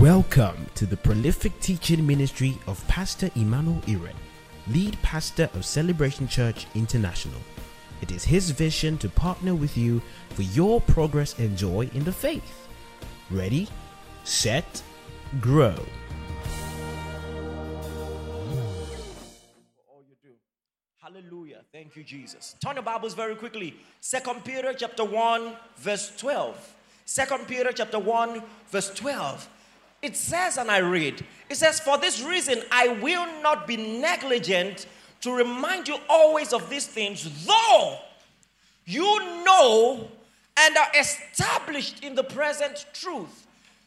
Welcome to the prolific teaching ministry of Pastor Emmanuel Iren, lead pastor of Celebration Church International. It is his vision to partner with you for your progress and joy in the faith. Ready, set, grow. Hallelujah. Thank you, Jesus. Turn your Bibles very quickly. Second Peter chapter 1, verse 12. Second Peter chapter 1, verse 12. It says, and I read, it says, For this reason I will not be negligent to remind you always of these things, though you know and are established in the present truth.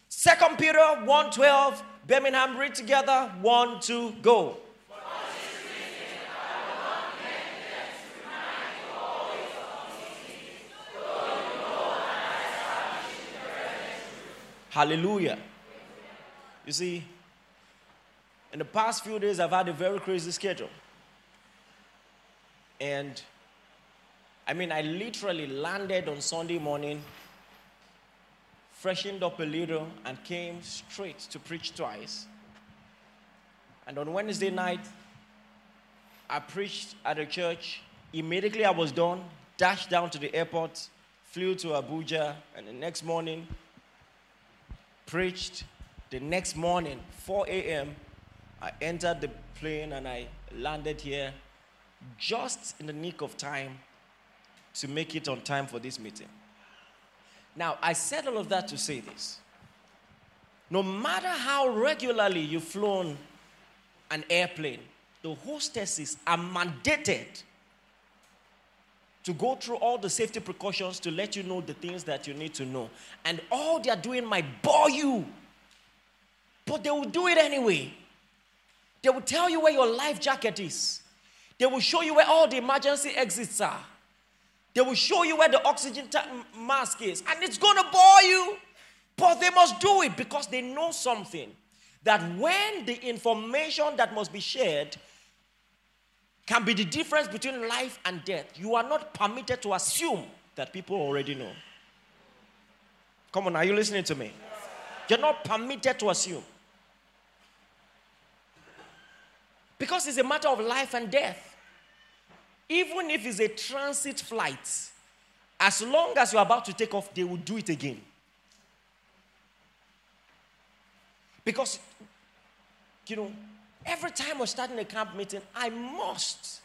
Second Peter 1:12, Birmingham, read together. One, two, go. Hallelujah. You see, in the past few days, I've had a very crazy schedule. And I mean, I literally landed on Sunday morning, freshened up a little, and came straight to preach twice. And on Wednesday night, I preached at a church. Immediately I was done, dashed down to the airport, flew to Abuja, and the next morning, preached. The next morning, 4 a.m., I entered the plane and I landed here just in the nick of time to make it on time for this meeting. Now, I said all of that to say this. No matter how regularly you've flown an airplane, the hostesses are mandated to go through all the safety precautions to let you know the things that you need to know. And all they are doing might bore you, but they will do it anyway. They will tell you where your life jacket is, they will show you where all the emergency exits are, they will show you where the oxygen ta- mask is, and it's going to bore you. But they must do it because they know something that when the information that must be shared can be the difference between life and death. You are not permitted to assume that people already know. Come on, are you listening to me? You're not permitted to assume. Because it's a matter of life and death. Even if it's a transit flight, as long as you're about to take off, they will do it again. Because, you know, every time we're starting a camp meeting, I must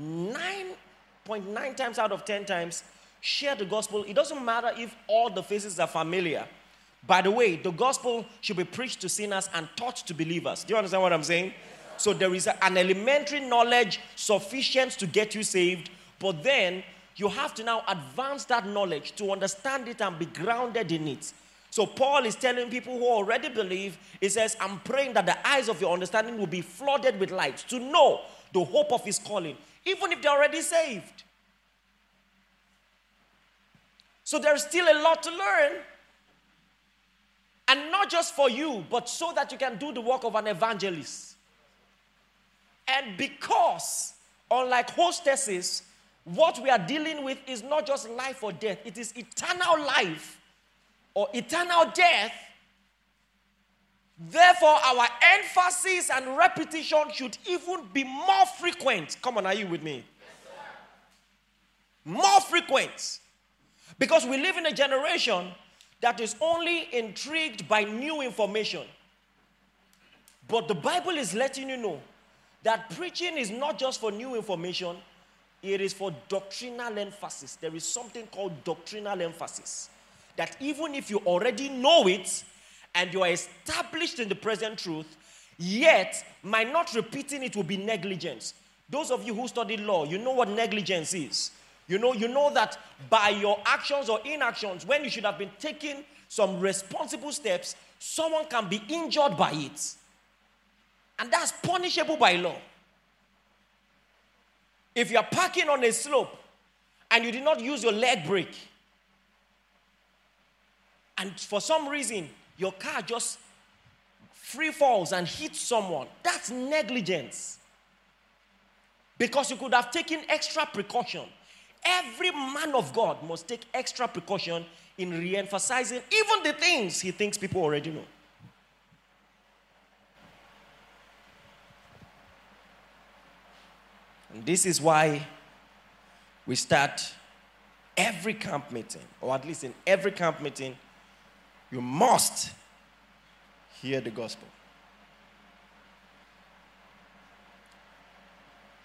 9.9 times out of 10 times share the gospel. It doesn't matter if all the faces are familiar. By the way, the gospel should be preached to sinners and taught to believers. Do you understand what I'm saying? So there is an elementary knowledge sufficient to get you saved, but then you have to now advance that knowledge to understand it and be grounded in it. So Paul is telling people who already believe, he says, I'm praying that the eyes of your understanding will be flooded with light to know the hope of his calling, even if they're already saved. So there's still a lot to learn. And not just for you, but so that you can do the work of an evangelist. And because, unlike hostesses, what we are dealing with is not just life or death, it is eternal life or eternal death. Therefore, our emphasis and repetition should even be more frequent. Come on, are you with me? more frequent. Because we live in a generation that is only intrigued by new information. But the Bible is letting you know that preaching is not just for new information, it is for doctrinal emphasis. There is something called doctrinal emphasis. That even if you already know it and you are established in the present truth, yet my not repeating it will be negligence. Those of you who study law, you know what negligence is. You know, you know that by your actions or inactions, when you should have been taking some responsible steps, someone can be injured by it. And that's punishable by law. If you're parking on a slope and you did not use your leg brake, and for some reason your car just free falls and hits someone, that's negligence. Because you could have taken extra precaution. Every man of God must take extra precaution in re emphasizing even the things he thinks people already know. And this is why we start every camp meeting, or at least in every camp meeting, you must hear the gospel.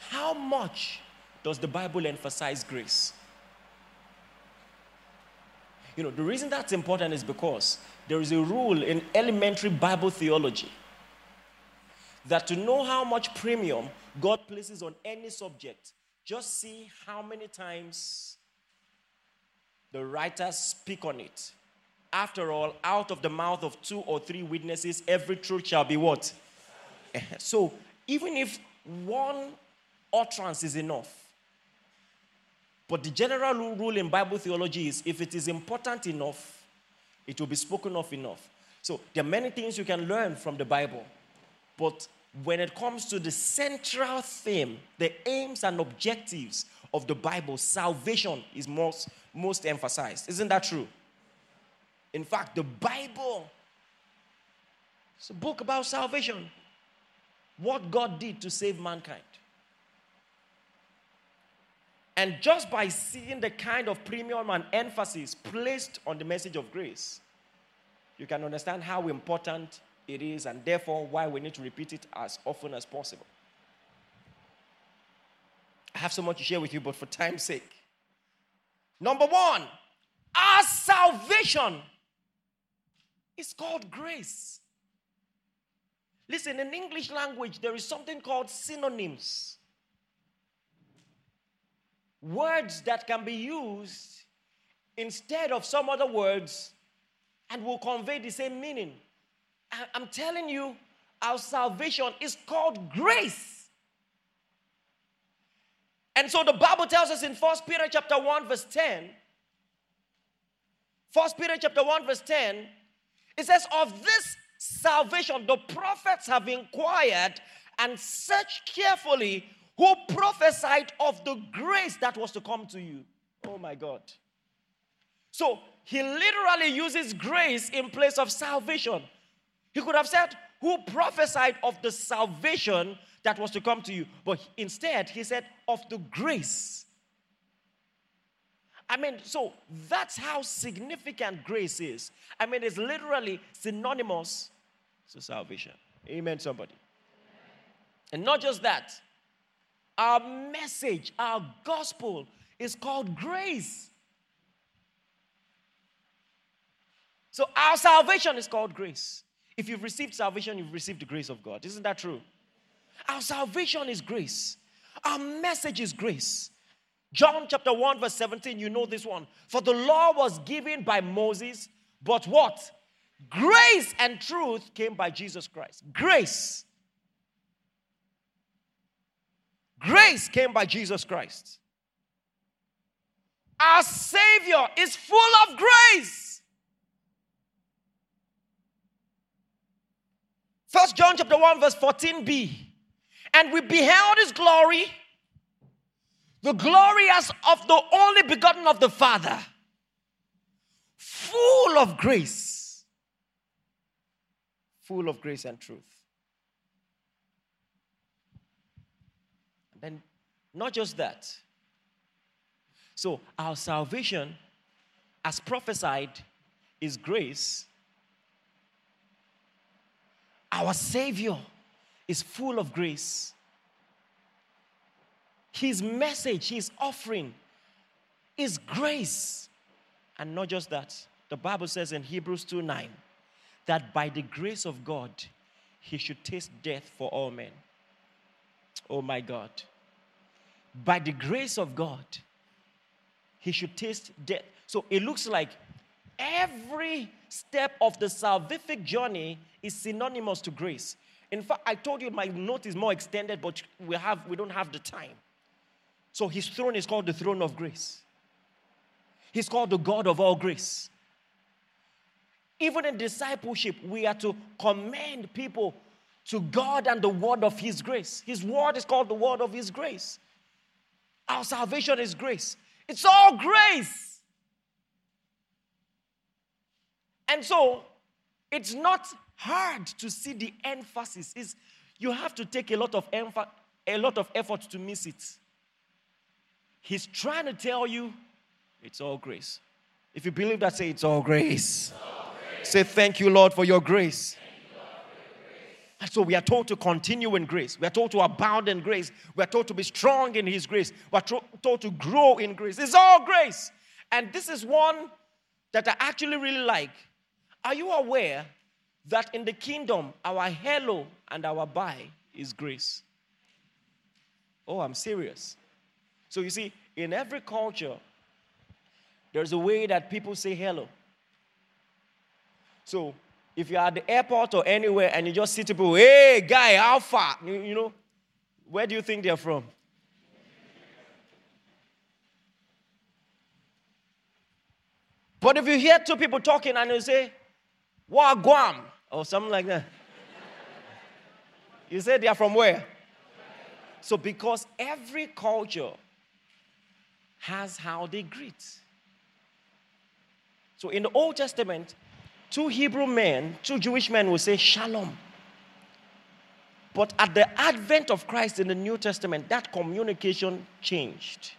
How much does the Bible emphasize grace? You know, the reason that's important is because there is a rule in elementary Bible theology that to know how much premium God places on any subject, just see how many times the writers speak on it. After all, out of the mouth of two or three witnesses, every truth shall be what? So, even if one utterance is enough, but the general rule in Bible theology is if it is important enough, it will be spoken of enough. So, there are many things you can learn from the Bible, but when it comes to the central theme, the aims and objectives of the Bible, salvation is most, most emphasized. Isn't that true? In fact, the Bible is a book about salvation. What God did to save mankind. And just by seeing the kind of premium and emphasis placed on the message of grace, you can understand how important it is, and therefore why we need to repeat it as often as possible. I have so much to share with you, but for time's sake. Number one, our salvation is called grace. Listen, in English language, there is something called synonyms. Words that can be used instead of some other words and will convey the same meaning. I'm telling you, our salvation is called grace. And so the Bible tells us in First Peter chapter 1, verse 10. First Peter chapter 1, verse 10, it says, Of this salvation the prophets have inquired and searched carefully who prophesied of the grace that was to come to you. Oh my God. So he literally uses grace in place of salvation. He could have said, Who prophesied of the salvation that was to come to you? But instead, he said, Of the grace. I mean, so that's how significant grace is. I mean, it's literally synonymous to salvation. Amen, somebody. And not just that, our message, our gospel is called grace. So our salvation is called grace. If you've received salvation, you've received the grace of God. Isn't that true? Our salvation is grace. Our message is grace. John chapter 1, verse 17, you know this one. For the law was given by Moses, but what? Grace and truth came by Jesus Christ. Grace. Grace came by Jesus Christ. Our Savior is full of grace. First John chapter 1, verse 14b. And we beheld his glory, the glory as of the only begotten of the Father, full of grace, full of grace and truth. And then, not just that. So, our salvation, as prophesied, is grace our Savior is full of grace. His message, his offering is grace. And not just that, the Bible says in Hebrews 2 9 that by the grace of God, he should taste death for all men. Oh my God. By the grace of God, he should taste death. So it looks like every step of the salvific journey is synonymous to grace. In fact, I told you my note is more extended, but we, have, we don't have the time. So his throne is called the throne of grace. He's called the God of all grace. Even in discipleship, we are to commend people to God and the word of his grace. His word is called the word of his grace. Our salvation is grace. It's all grace. And so, it's not hard to see the emphasis. It's, you have to take a lot of emph- a lot of effort to miss it. He's trying to tell you it's all grace. If you believe that, say it's all grace. It's all grace. Say thank you, Lord, for your grace. So we are told to continue in grace. We are told to abound in grace. We are told to be strong in His grace. We are told to grow in grace. It's all grace. And this is one that I actually really like. Are you aware that in the kingdom, our hello and our bye is grace? Oh, I'm serious. So you see, in every culture, there's a way that people say hello. So if you're at the airport or anywhere and you just see people, hey, guy, how far? You, you know, where do you think they're from? But if you hear two people talking and you say, Guam, or something like that, you say they are from where? So, because every culture has how they greet. So, in the Old Testament, two Hebrew men, two Jewish men will say shalom. But at the advent of Christ in the New Testament, that communication changed.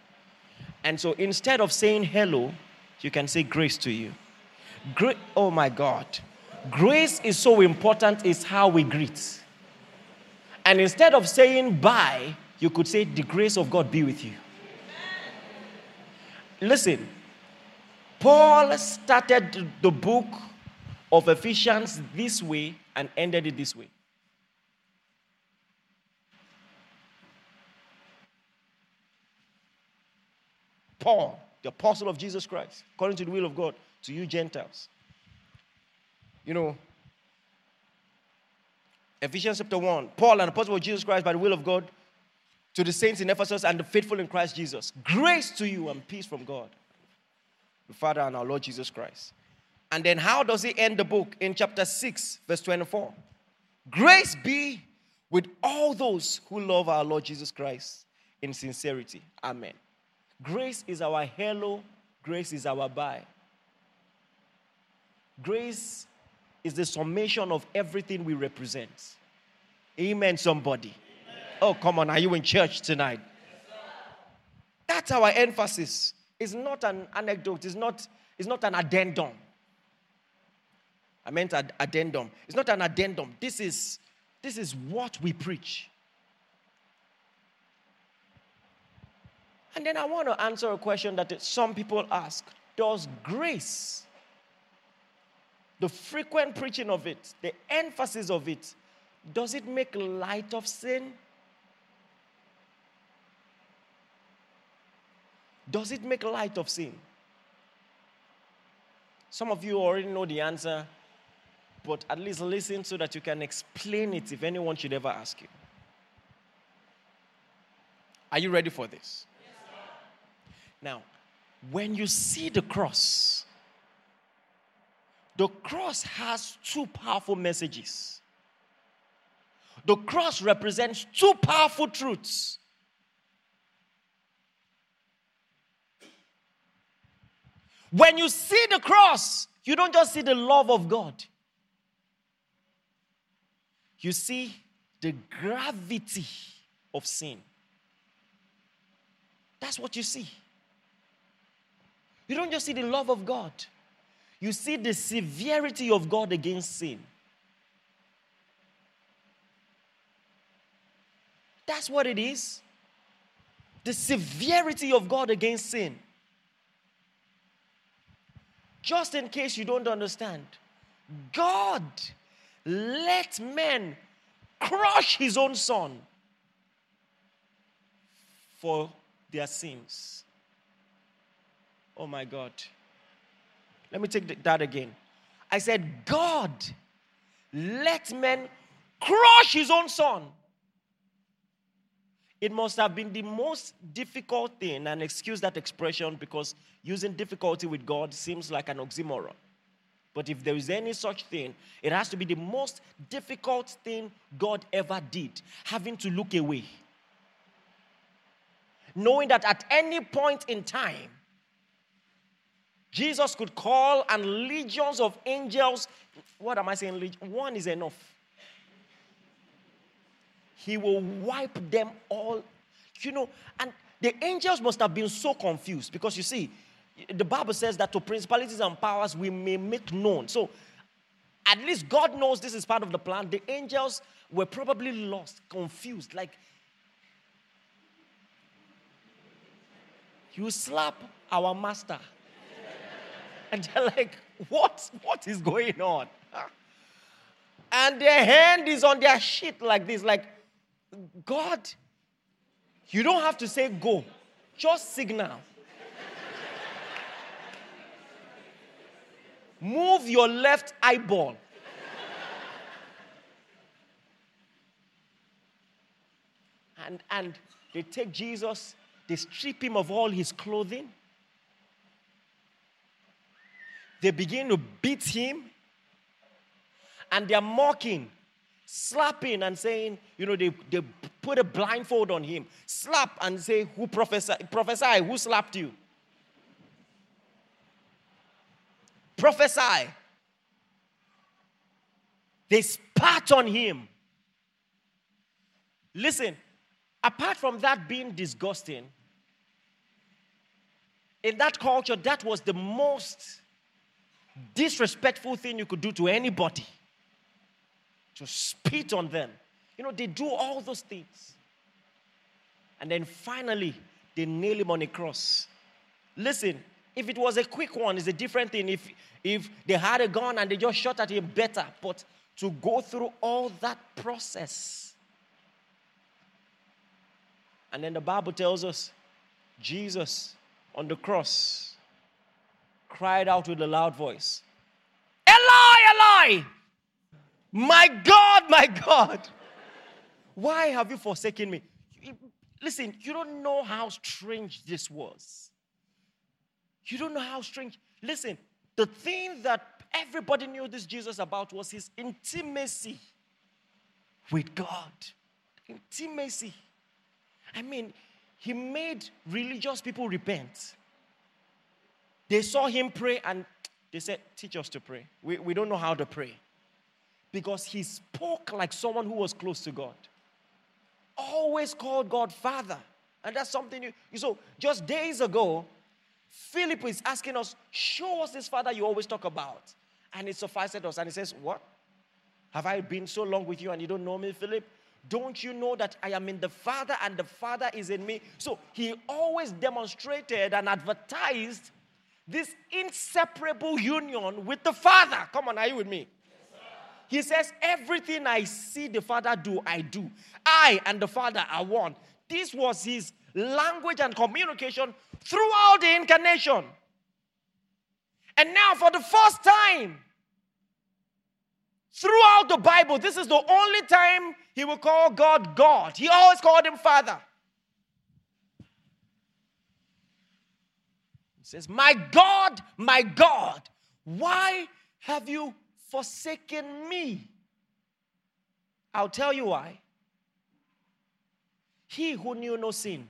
And so instead of saying hello, you can say grace to you. Gra- oh my God. Grace is so important, it's how we greet. And instead of saying bye, you could say, The grace of God be with you. Listen, Paul started the book of Ephesians this way and ended it this way. Paul, the apostle of Jesus Christ, according to the will of God, to you Gentiles. You know, Ephesians chapter 1, Paul, an apostle of Jesus Christ by the will of God, to the saints in Ephesus and the faithful in Christ Jesus. Grace to you and peace from God, the Father and our Lord Jesus Christ. And then how does he end the book? In chapter 6, verse 24. Grace be with all those who love our Lord Jesus Christ in sincerity. Amen. Grace is our hello, grace is our bye. Grace is the summation of everything we represent. Amen, somebody. Amen. Oh, come on, are you in church tonight? Yes, That's our emphasis. It's not an anecdote, it's not, it's not an addendum. I meant ad- addendum. It's not an addendum. This is, this is what we preach. And then I want to answer a question that some people ask Does grace, the frequent preaching of it, the emphasis of it, does it make light of sin? Does it make light of sin? Some of you already know the answer but at least listen so that you can explain it if anyone should ever ask you. Are you ready for this? Yes, now, when you see the cross, the cross has two powerful messages. The cross represents two powerful truths. When you see the cross, you don't just see the love of God, you see the gravity of sin. That's what you see. You don't just see the love of God, you see the severity of God against sin. That's what it is. The severity of God against sin. Just in case you don't understand, God let men crush his own son for their sins. Oh my God. Let me take that again. I said, God let men crush his own son. It must have been the most difficult thing, and excuse that expression because using difficulty with God seems like an oxymoron. But if there is any such thing, it has to be the most difficult thing God ever did, having to look away. Knowing that at any point in time, Jesus could call and legions of angels. What am I saying? One is enough. He will wipe them all. You know, and the angels must have been so confused because you see, the Bible says that to principalities and powers we may make known. So at least God knows this is part of the plan. The angels were probably lost, confused. Like, you slap our master. and they're like, what? What is going on? And their hand is on their shit like this, like, God, you don't have to say go, just signal. Move your left eyeball. and, and they take Jesus, they strip him of all his clothing. They begin to beat him. And they're mocking, slapping, and saying, you know, they, they put a blindfold on him, slap and say, Who prophesy, prophesy, who slapped you? Prophesy. They spat on him. Listen, apart from that being disgusting, in that culture, that was the most disrespectful thing you could do to anybody to spit on them. You know, they do all those things. And then finally, they nail him on a cross. Listen, if it was a quick one, it's a different thing. If, if they had a gun and they just shot at him, better. But to go through all that process. And then the Bible tells us Jesus on the cross cried out with a loud voice Eli, Eli, my God, my God, why have you forsaken me? Listen, you don't know how strange this was. You don't know how strange. Listen, the thing that everybody knew this Jesus about was his intimacy with God. Intimacy. I mean, he made religious people repent. They saw him pray and they said, Teach us to pray. We, we don't know how to pray. Because he spoke like someone who was close to God. Always called God Father. And that's something you. So, just days ago, Philip is asking us, Show us this Father you always talk about. And it suffices us. And he says, What? Have I been so long with you and you don't know me, Philip? Don't you know that I am in the Father and the Father is in me? So he always demonstrated and advertised this inseparable union with the Father. Come on, are you with me? he says, Everything I see the Father do, I do. I and the Father are one. This was his language and communication throughout the incarnation. And now, for the first time, throughout the Bible, this is the only time he will call God God. He always called him Father. He says, My God, my God, why have you forsaken me? I'll tell you why. He who knew no sin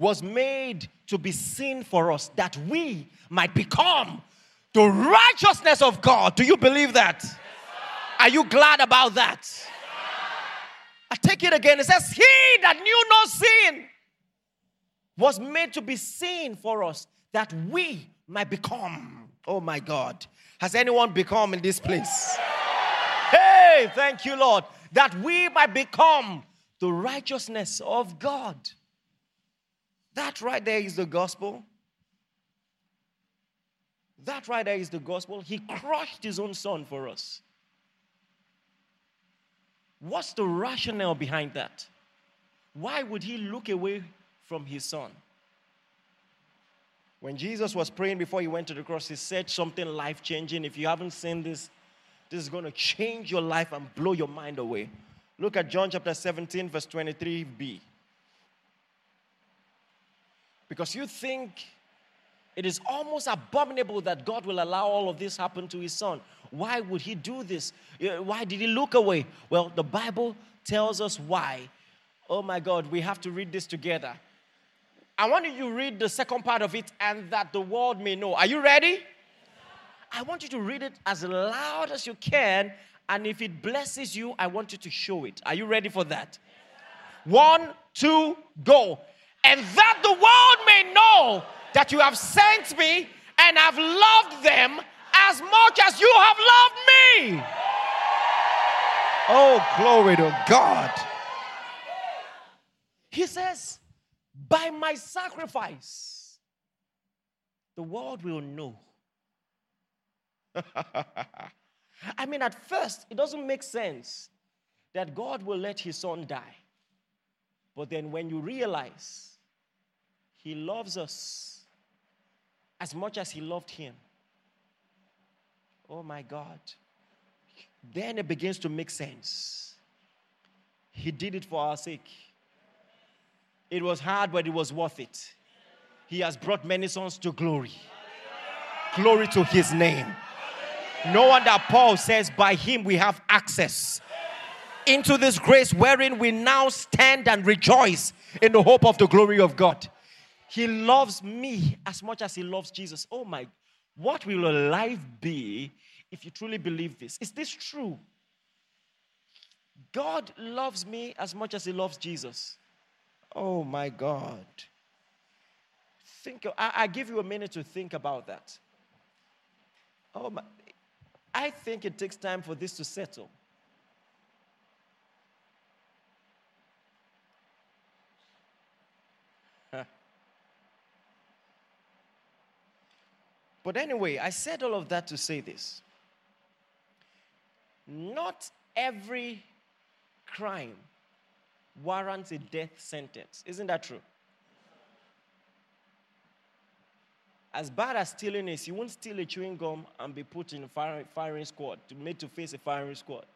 was made to be sin for us that we might become the righteousness of God. Do you believe that? Yes, Are you glad about that? Yes, I take it again. It says, He that knew no sin was made to be sin for us that we might become. Oh my God. Has anyone become in this place? Hey, thank you, Lord. That we might become the righteousness of God. That right there is the gospel. That right there is the gospel. He crushed his own son for us. What's the rationale behind that? Why would he look away from his son? When Jesus was praying before he went to the cross, he said something life changing. If you haven't seen this, this is going to change your life and blow your mind away. Look at John chapter 17, verse 23b. Because you think it is almost abominable that God will allow all of this happen to his son. Why would he do this? Uh, why did he look away? Well, the Bible tells us why. Oh my God, we have to read this together. I want you to read the second part of it and that the world may know. Are you ready? I want you to read it as loud as you can. And if it blesses you, I want you to show it. Are you ready for that? One, two, go. And that the world may know that you have sent me and have loved them as much as you have loved me. Oh, glory to God. He says, by my sacrifice, the world will know. I mean, at first, it doesn't make sense that God will let his son die. But then when you realize he loves us as much as he loved him, oh my God, then it begins to make sense. He did it for our sake. It was hard, but it was worth it. He has brought many sons to glory. Glory to his name. No wonder Paul says, By him we have access into this grace wherein we now stand and rejoice in the hope of the glory of God. He loves me as much as he loves Jesus. Oh my, what will your life be if you truly believe this? Is this true? God loves me as much as he loves Jesus. Oh my God. Think, I, I give you a minute to think about that. Oh my, I think it takes time for this to settle. But anyway, I said all of that to say this. Not every crime warrants a death sentence. Isn't that true? As bad as stealing is, you won't steal a chewing gum and be put in a firing, squad, to made to face a firing squad.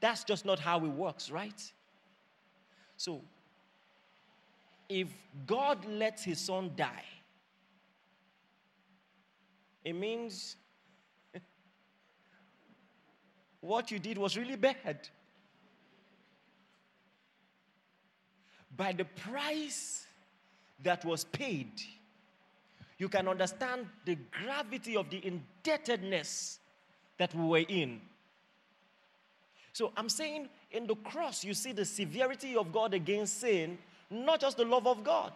That's just not how it works, right? So, if God lets his son die, it means what you did was really bad. By the price that was paid, you can understand the gravity of the indebtedness that we were in. So I'm saying in the cross, you see the severity of God against sin, not just the love of God.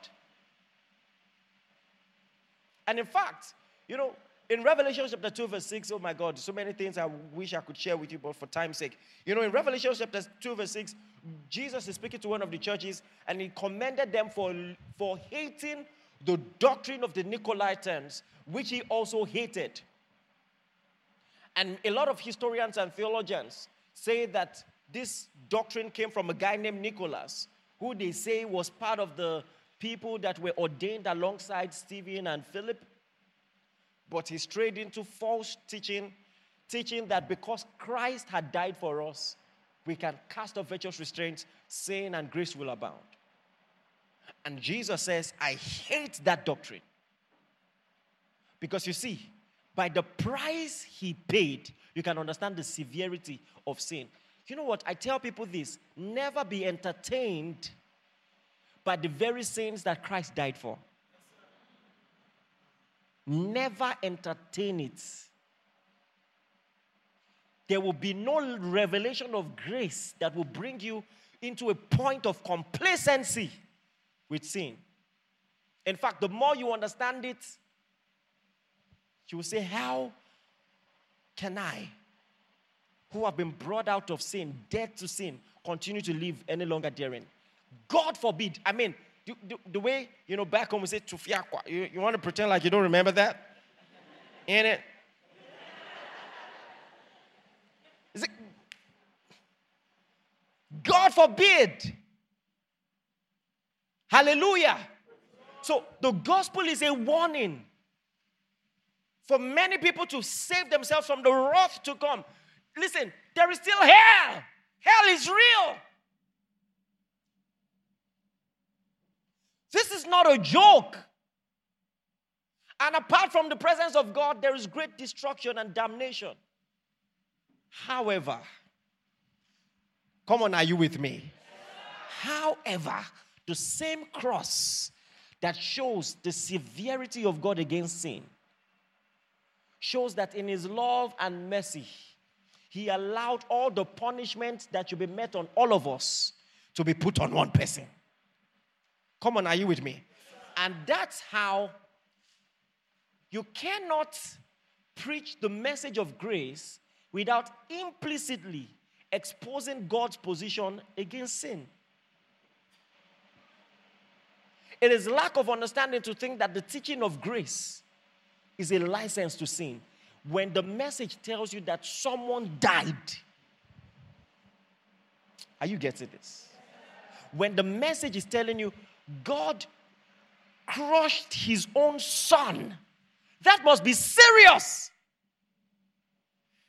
And in fact, you know, in Revelation chapter 2, verse 6, oh my God, so many things I wish I could share with you, but for time's sake. You know, in Revelation chapter 2, verse 6, Jesus is speaking to one of the churches and he commended them for, for hating the doctrine of the Nicolaitans, which he also hated. And a lot of historians and theologians say that this doctrine came from a guy named Nicholas, who they say was part of the people that were ordained alongside Stephen and Philip but he strayed into false teaching, teaching that because Christ had died for us, we can cast off virtuous restraints, sin and grace will abound. And Jesus says, I hate that doctrine. Because you see, by the price he paid, you can understand the severity of sin. You know what? I tell people this never be entertained by the very sins that Christ died for. Never entertain it. There will be no revelation of grace that will bring you into a point of complacency with sin. In fact, the more you understand it, you will say, How can I, who have been brought out of sin, dead to sin, continue to live any longer therein? God forbid. I mean, the, the, way, you know, back home we say tufiakwa. You, you want to pretend like you don't remember that? In it? Is it? God forbid. Hallelujah. So the gospel is a warning for many people to save themselves from the wrath to come. Listen, there is still hell. Hell is real. This is not a joke. And apart from the presence of God, there is great destruction and damnation. However, come on, are you with me? However, the same cross that shows the severity of God against sin shows that in his love and mercy, he allowed all the punishment that should be met on all of us to be put on one person. Come on, are you with me? And that's how you cannot preach the message of grace without implicitly exposing God's position against sin. It is lack of understanding to think that the teaching of grace is a license to sin. When the message tells you that someone died, are you getting this? When the message is telling you God crushed his own son, that must be serious.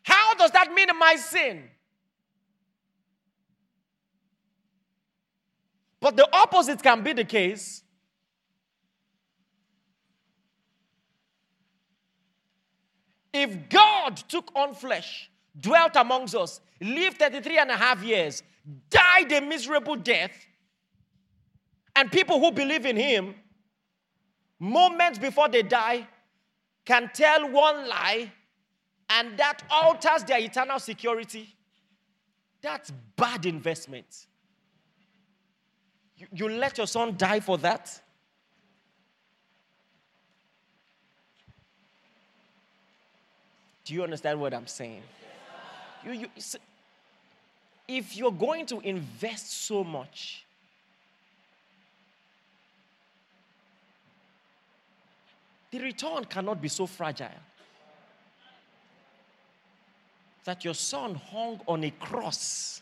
How does that minimize sin? But the opposite can be the case. If God took on flesh, dwelt amongst us, lived 33 and a half years, died a miserable death, and people who believe in him, moments before they die, can tell one lie and that alters their eternal security, that's bad investment. You, you let your son die for that? Do you understand what I'm saying? You, you, if you're going to invest so much, the return cannot be so fragile that your son hung on a cross.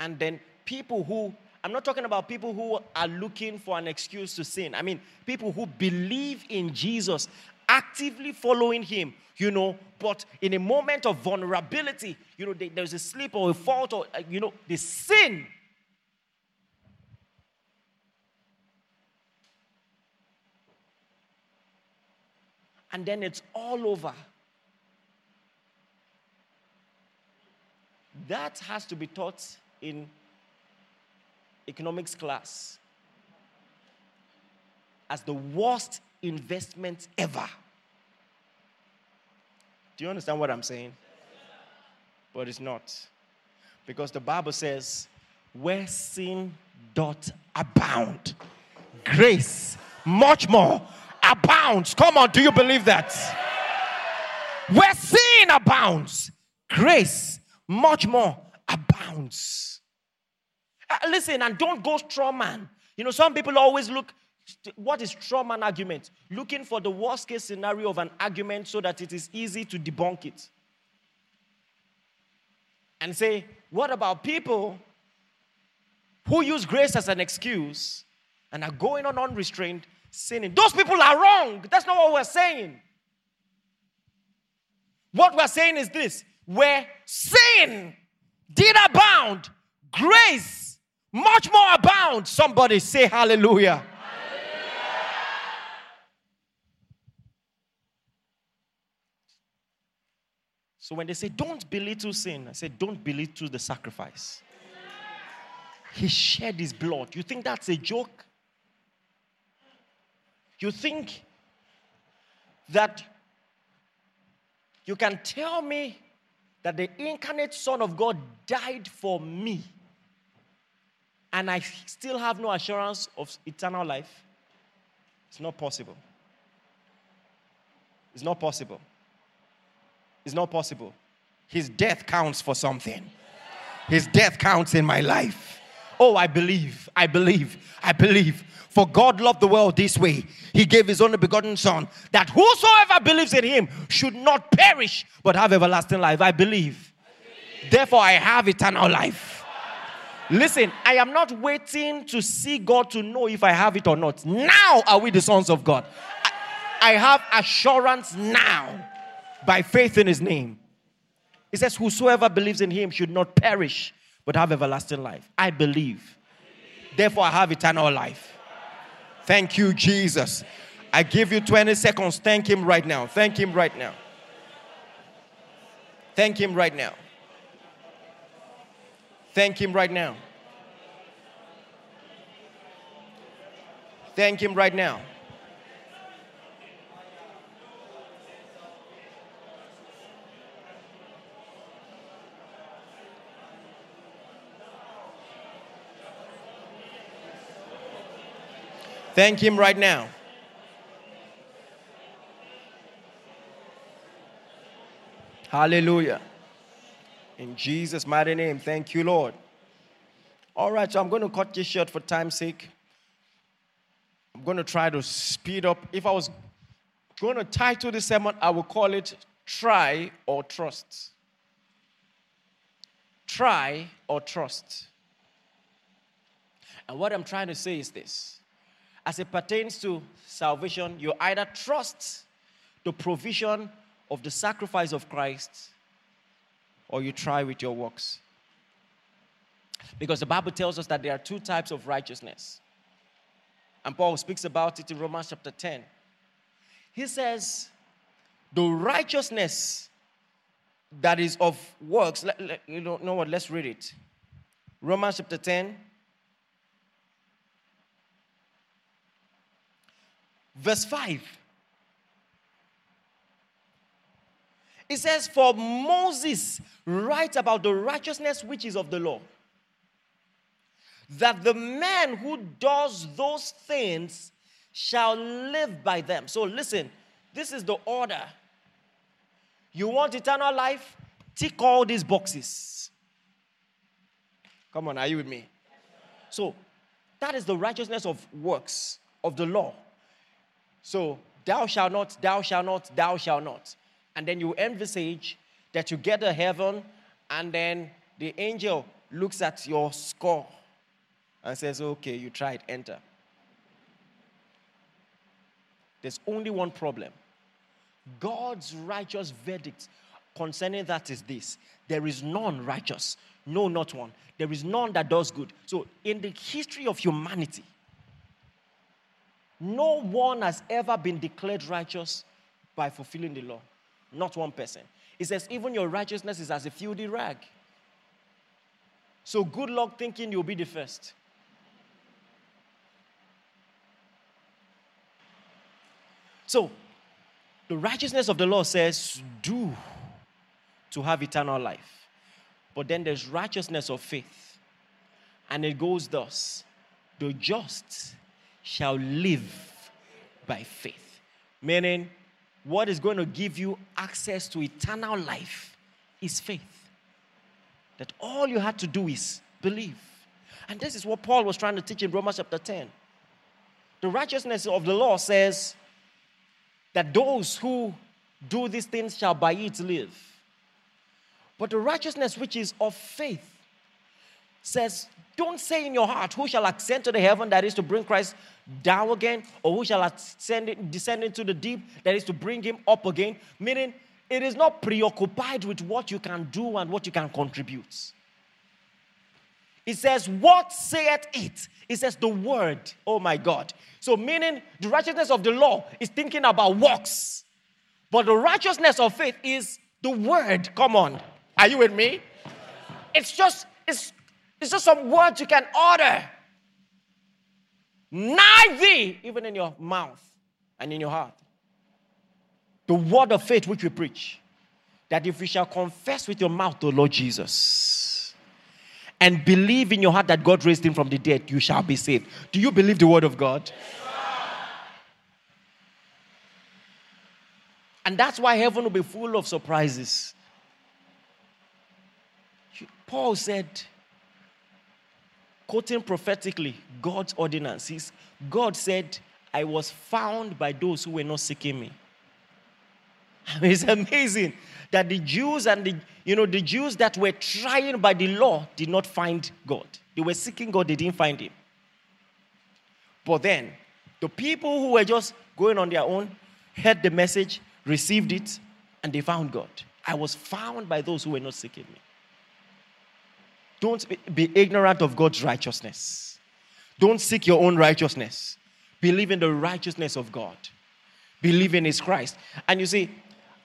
And then people who, I'm not talking about people who are looking for an excuse to sin. I mean, people who believe in Jesus, actively following him, you know, but in a moment of vulnerability, you know, there's a slip or a fault or, uh, you know, the sin. And then it's all over. That has to be taught in economics class as the worst investment ever. Do you understand what I'm saying? But it's not. Because the Bible says, where sin doth abound, grace much more abounds. Come on, do you believe that? Where sin abounds, grace much more abounds. Uh, listen, and don't go straw man. You know, some people always look, what is straw man argument? Looking for the worst case scenario of an argument so that it is easy to debunk it. And say, what about people who use grace as an excuse and are going on unrestrained sinning? Those people are wrong. That's not what we're saying. What we're saying is this where sin did abound, grace much more abound. Somebody say hallelujah. So when they say don't belittle sin, I say don't belittle the sacrifice. He shed his blood. You think that's a joke? You think that you can tell me that the incarnate Son of God died for me and I still have no assurance of eternal life? It's not possible. It's not possible. It's not possible. His death counts for something. His death counts in my life. Oh, I believe, I believe, I believe. For God loved the world this way. He gave his only begotten Son, that whosoever believes in him should not perish, but have everlasting life. I believe. Therefore, I have eternal life. Listen, I am not waiting to see God to know if I have it or not. Now are we the sons of God. I, I have assurance now by faith in his name. It says, Whosoever believes in him should not perish, but have everlasting life. I believe. Therefore, I have eternal life. Thank you, Jesus. I give you 20 seconds. Thank Him right now. Thank Him right now. Thank Him right now. Thank Him right now. Thank Him right now. Thank Him right now. Hallelujah. In Jesus' mighty name, thank you, Lord. All right, so I'm going to cut this short for time's sake. I'm going to try to speed up. If I was going to title this sermon, I would call it Try or Trust. Try or Trust. And what I'm trying to say is this as it pertains to salvation, you either trust the provision of the sacrifice of Christ or you try with your works. Because the Bible tells us that there are two types of righteousness. And Paul speaks about it in Romans chapter 10. He says, the righteousness that is of works, let, let, you know what, let's read it. Romans chapter 10, verse 5. It says, For Moses writes about the righteousness which is of the law, that the man who does those things shall live by them. So listen, this is the order. You want eternal life? Tick all these boxes. Come on, are you with me? So, that is the righteousness of works, of the law. So, thou shalt not, thou shalt not, thou shalt not. And then you envisage that you get to heaven, and then the angel looks at your score and says, Okay, you tried, enter. There's only one problem. God's righteous verdict concerning that is this there is none righteous, no, not one. There is none that does good. So, in the history of humanity, no one has ever been declared righteous by fulfilling the law. Not one person. It says, even your righteousness is as a filthy rag. So good luck thinking you'll be the first. So, the righteousness of the law says, do to have eternal life. But then there's righteousness of faith. And it goes thus the just shall live by faith. Meaning, what is going to give you access to eternal life is faith. That all you had to do is believe. And this is what Paul was trying to teach in Romans chapter 10. The righteousness of the law says that those who do these things shall by it live. But the righteousness which is of faith says, Don't say in your heart, Who shall ascend to the heaven that is to bring Christ down again, or who shall ascend, descend into the deep, that is to bring him up again. Meaning, it is not preoccupied with what you can do and what you can contribute. It says, What saith it? It says, The word. Oh my God. So, meaning, the righteousness of the law is thinking about works, but the righteousness of faith is the word. Come on. Are you with me? It's just, it's, it's just some words you can order nigh thee, even in your mouth and in your heart. The word of faith which we preach, that if you shall confess with your mouth the Lord Jesus and believe in your heart that God raised him from the dead, you shall be saved. Do you believe the word of God? and that's why heaven will be full of surprises. Paul said, quoting prophetically God's ordinances, God said, I was found by those who were not seeking me. it's amazing that the Jews and the you know the Jews that were trying by the law did not find God. They were seeking God, they didn't find him. But then the people who were just going on their own heard the message, received it, and they found God. I was found by those who were not seeking me. Don't be ignorant of God's righteousness. Don't seek your own righteousness. Believe in the righteousness of God. Believe in His Christ. And you see,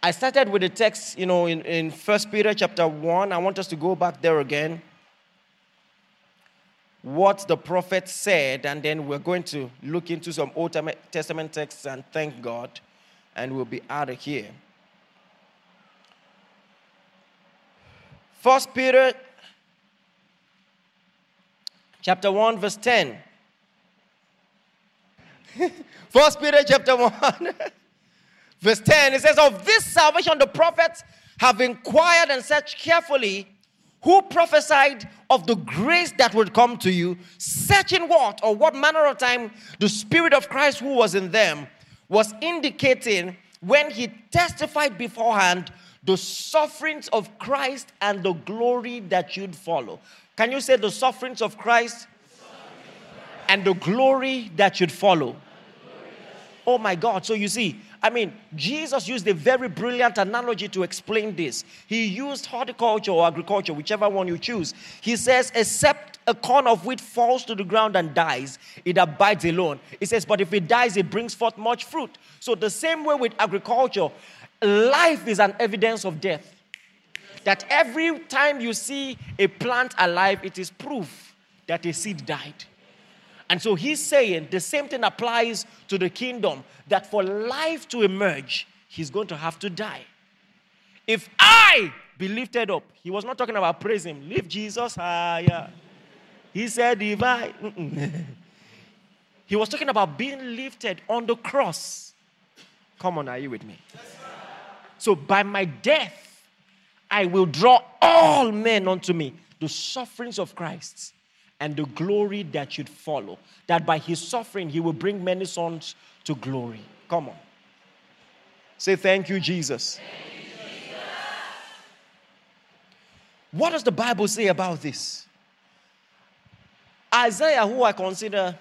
I started with the text, you know, in, in 1 Peter chapter 1. I want us to go back there again. what the prophet said, and then we're going to look into some Old Testament texts and thank God, and we'll be out of here. First Peter chapter 1, verse 10. First Peter chapter 1, verse 10, it says, Of this salvation the prophets have inquired and searched carefully who prophesied of the grace that would come to you, searching what or what manner of time the Spirit of Christ who was in them was indicating when he testified beforehand the sufferings of Christ and the glory that you'd follow. Can you say the sufferings of Christ and the glory that should follow? Oh my God. So you see, I mean, Jesus used a very brilliant analogy to explain this. He used horticulture or agriculture, whichever one you choose. He says, except a corn of wheat falls to the ground and dies, it abides alone. He says, but if it dies, it brings forth much fruit. So, the same way with agriculture, life is an evidence of death. That every time you see a plant alive, it is proof that a seed died. And so he's saying the same thing applies to the kingdom that for life to emerge, he's going to have to die. If I be lifted up, he was not talking about praise him, lift Jesus higher. He said, if I. he was talking about being lifted on the cross. Come on, are you with me? So by my death, I will draw all men unto me. The sufferings of Christ and the glory that should follow. That by his suffering, he will bring many sons to glory. Come on. Say, Thank you, Jesus. What does the Bible say about this? Isaiah, who I consider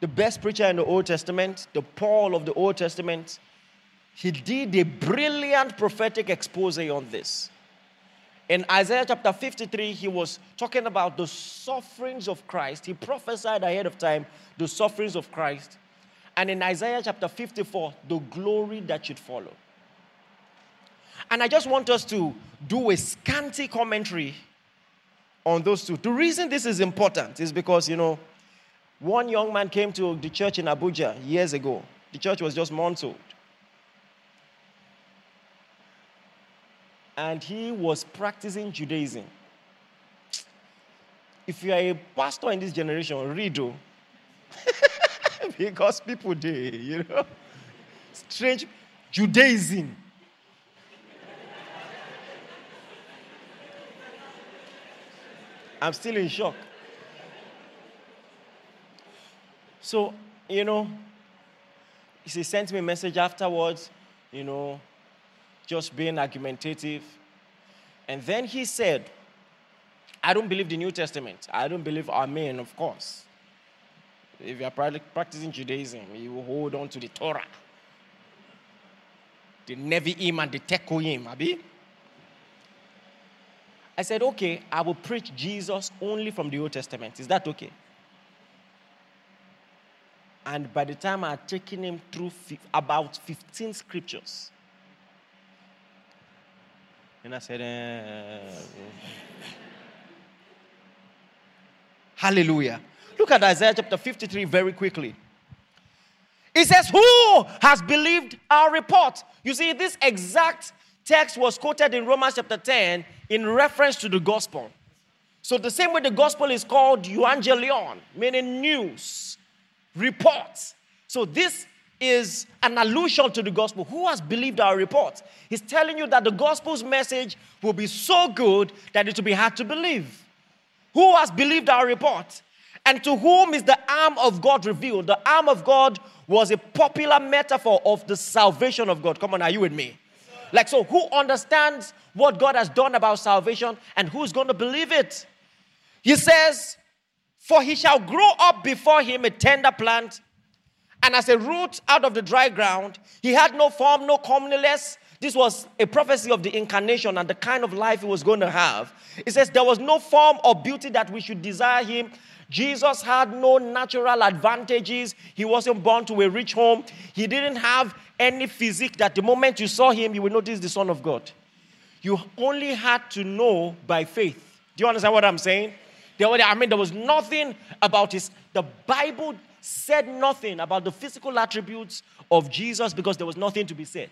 the best preacher in the Old Testament, the Paul of the Old Testament, he did a brilliant prophetic expose on this. In Isaiah chapter 53, he was talking about the sufferings of Christ. He prophesied ahead of time the sufferings of Christ. And in Isaiah chapter 54, the glory that should follow. And I just want us to do a scanty commentary on those two. The reason this is important is because, you know, one young man came to the church in Abuja years ago. The church was just months old. And he was practicing Judaism. If you are a pastor in this generation, read oh. because people do, you know. Strange Judaism. I'm still in shock. So, you know, he sent me a message afterwards, you know, just being argumentative. And then he said, I don't believe the New Testament. I don't believe Amen, of course. If you are practicing Judaism, you hold on to the Torah, the Nevi'im and the Ketuvim, Abi. I said, okay, I will preach Jesus only from the Old Testament. Is that okay? And by the time I had taken him through about 15 scriptures, and I said, eh. Hallelujah. Look at Isaiah chapter 53 very quickly. It says, Who has believed our report? You see, this exact text was quoted in Romans chapter 10 in reference to the gospel. So, the same way the gospel is called euangelion, meaning news, reports. So, this is an allusion to the gospel. Who has believed our report? He's telling you that the gospel's message will be so good that it will be hard to believe. Who has believed our report? And to whom is the arm of God revealed? The arm of God was a popular metaphor of the salvation of God. Come on, are you with me? Like, so who understands what God has done about salvation and who's going to believe it? He says, For he shall grow up before him a tender plant and as a root out of the dry ground, he had no form, no comeliness. This was a prophecy of the incarnation and the kind of life he was going to have. It says there was no form or beauty that we should desire him. Jesus had no natural advantages. He wasn't born to a rich home. He didn't have any physique that the moment you saw him, you would notice the Son of God. You only had to know by faith. Do you understand what I'm saying? I mean, there was nothing about his. The Bible said nothing about the physical attributes of Jesus because there was nothing to be said.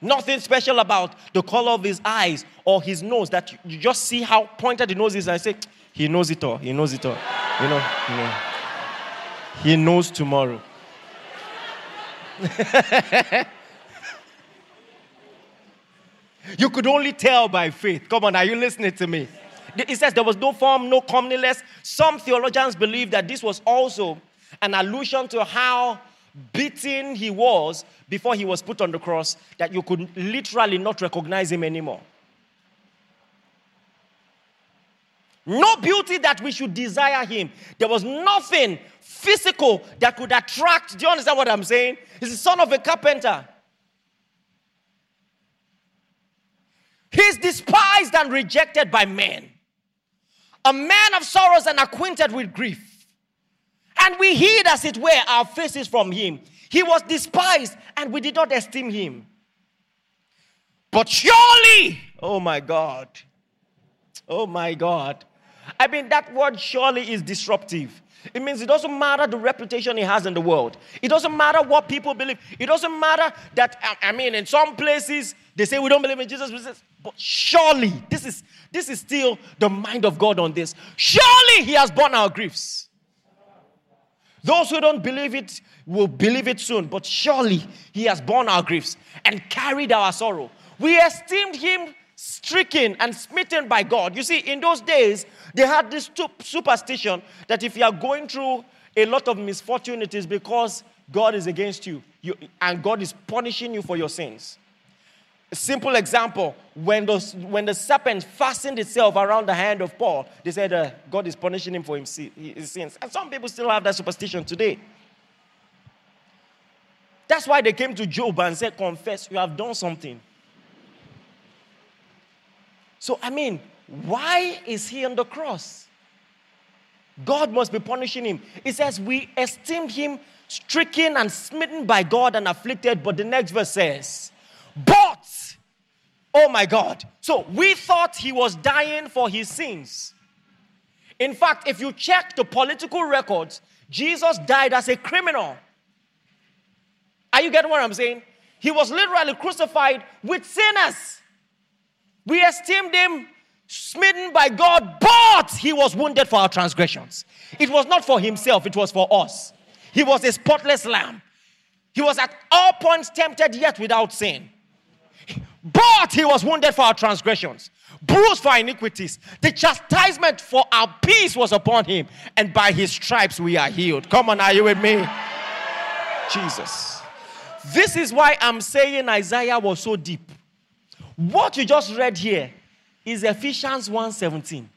Nothing special about the color of his eyes or his nose that you just see how pointed the nose is and say, he knows it all. He knows it all. You know, you know. He knows tomorrow. you could only tell by faith. Come on, are you listening to me? It says there was no form, no comeliness. Some theologians believe that this was also an allusion to how beaten he was before he was put on the cross that you could literally not recognize him anymore. No beauty that we should desire him. There was nothing physical that could attract. Do you understand what I'm saying? He's the son of a carpenter. He's despised and rejected by men. A man of sorrows and acquainted with grief. And we hid, as it were, our faces from him. He was despised, and we did not esteem him. But surely, oh my God, oh my God. I mean, that word surely is disruptive. It means it doesn't matter the reputation he has in the world. It doesn't matter what people believe. It doesn't matter that, I mean, in some places they say we don't believe in Jesus, but surely this is this is still the mind of God on this. Surely he has borne our griefs. Those who don't believe it will believe it soon, but surely he has borne our griefs and carried our sorrow. We esteemed him stricken and smitten by God. You see, in those days, they had this superstition that if you are going through a lot of misfortune, it is because God is against you, you and God is punishing you for your sins. A simple example when, those, when the serpent fastened itself around the hand of Paul, they said uh, God is punishing him for his sins. And some people still have that superstition today. That's why they came to Job and said, Confess, you have done something. So, I mean, why is he on the cross? God must be punishing him. It says, We esteemed him stricken and smitten by God and afflicted. But the next verse says, But Oh my God. So we thought he was dying for his sins. In fact, if you check the political records, Jesus died as a criminal. Are you getting what I'm saying? He was literally crucified with sinners. We esteemed him smitten by God, but he was wounded for our transgressions. It was not for himself, it was for us. He was a spotless lamb. He was at all points tempted, yet without sin. But he was wounded for our transgressions, bruised for iniquities. The chastisement for our peace was upon him, and by his stripes we are healed. Come on, are you with me? Jesus. This is why I'm saying Isaiah was so deep. What you just read here is Ephesians 1:17.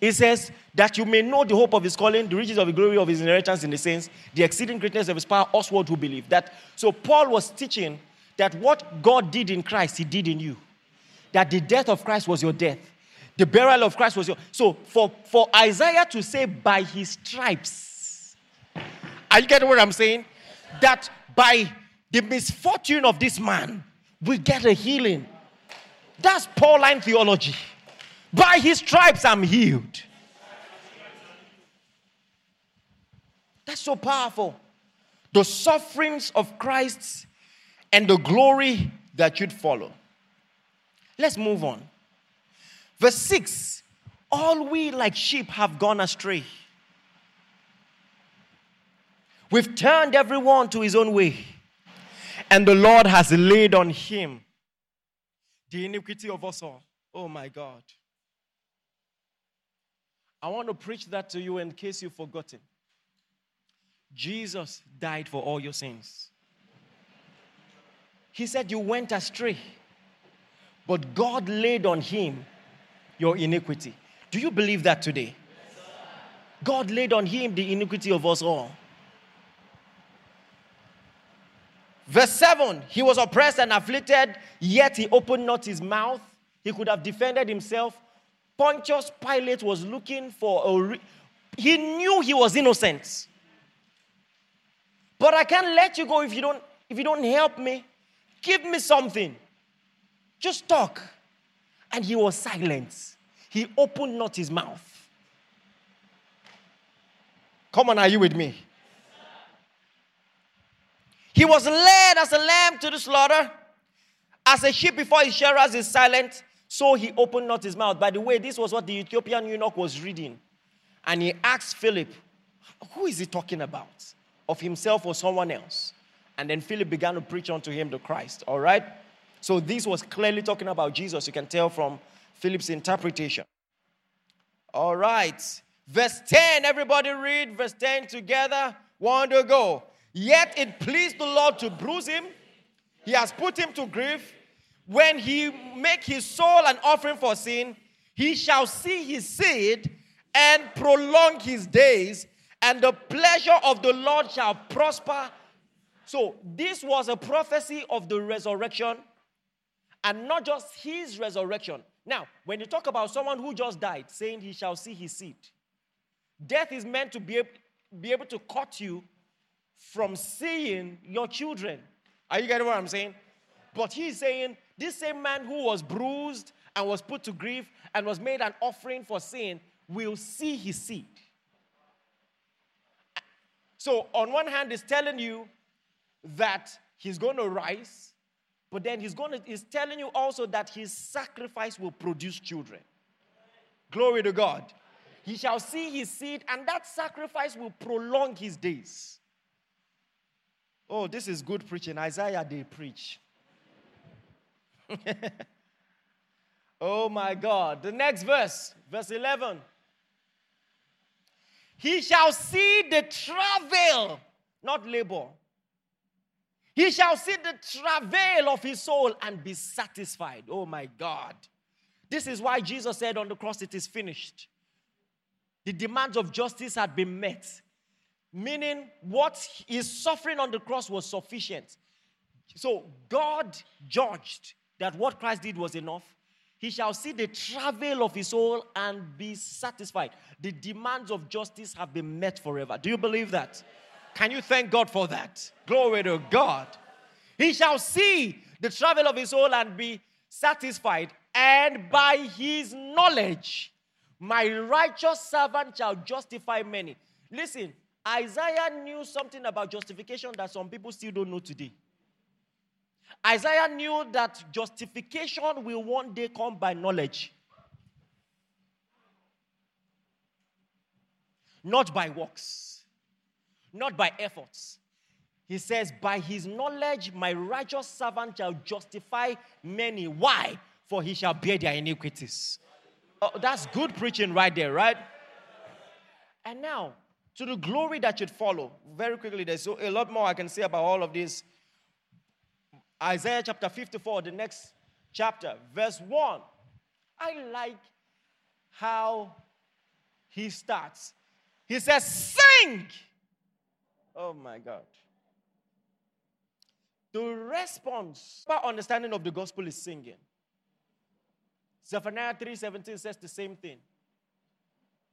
It says that you may know the hope of his calling, the riches of the glory of his inheritance in the saints, the exceeding greatness of his power, us what who believe. That so Paul was teaching that what God did in Christ, He did in you. That the death of Christ was your death. The burial of Christ was your. So for, for Isaiah to say, by his stripes, are you getting what I'm saying? That by the misfortune of this man, we get a healing. That's Pauline theology. By his stripes, I'm healed. That's so powerful. The sufferings of Christ and the glory that should follow. Let's move on. Verse 6 All we like sheep have gone astray. We've turned everyone to his own way, and the Lord has laid on him the iniquity of us all. Oh my God. I want to preach that to you in case you've forgotten. Jesus died for all your sins. He said, You went astray, but God laid on him your iniquity. Do you believe that today? God laid on him the iniquity of us all. Verse 7 He was oppressed and afflicted, yet he opened not his mouth. He could have defended himself. Pontius Pilate was looking for a. Re- he knew he was innocent. But I can't let you go if you don't, if you don't help me. Give me something. Just talk. and he was silent. He opened not his mouth. Come on, are you with me? He was led as a lamb to the slaughter, as a sheep before his shearers is silent, so he opened not his mouth. By the way, this was what the Ethiopian eunuch was reading. And he asked Philip, Who is he talking about? Of himself or someone else? And then Philip began to preach unto him the Christ. All right? So this was clearly talking about Jesus. You can tell from Philip's interpretation. All right. Verse 10, everybody read verse 10 together. One to go. Yet it pleased the Lord to bruise him. He has put him to grief. When he make his soul an offering for sin, he shall see his seed and prolong his days, and the pleasure of the Lord shall prosper. So, this was a prophecy of the resurrection, and not just his resurrection. Now, when you talk about someone who just died, saying he shall see his seed, death is meant to be able, be able to cut you from seeing your children. Are you getting what I'm saying? But he's saying this same man who was bruised and was put to grief and was made an offering for sin will see his seed. So, on one hand, he's telling you that he's going to rise, but then he's going to he's telling you also that his sacrifice will produce children. Glory to God. He shall see his seed, and that sacrifice will prolong his days. Oh, this is good preaching. Isaiah, they preach. oh my God. The next verse, verse 11. He shall see the travail, not labor. He shall see the travail of his soul and be satisfied. Oh my God. This is why Jesus said on the cross, It is finished. The demands of justice had been met meaning what is suffering on the cross was sufficient. So God judged that what Christ did was enough. He shall see the travail of his soul and be satisfied. The demands of justice have been met forever. Do you believe that? Can you thank God for that? Glory to God. He shall see the travail of his soul and be satisfied, and by his knowledge, my righteous servant shall justify many. Listen, Isaiah knew something about justification that some people still don't know today. Isaiah knew that justification will one day come by knowledge, not by works, not by efforts. He says, By his knowledge, my righteous servant shall justify many. Why? For he shall bear their iniquities. Oh, that's good preaching right there, right? And now, to the glory that should follow. Very quickly, there's a lot more I can say about all of this. Isaiah chapter 54, the next chapter, verse 1. I like how he starts. He says, Sing! Oh my God. The response, our understanding of the gospel is singing. Zephaniah 3:17 says the same thing.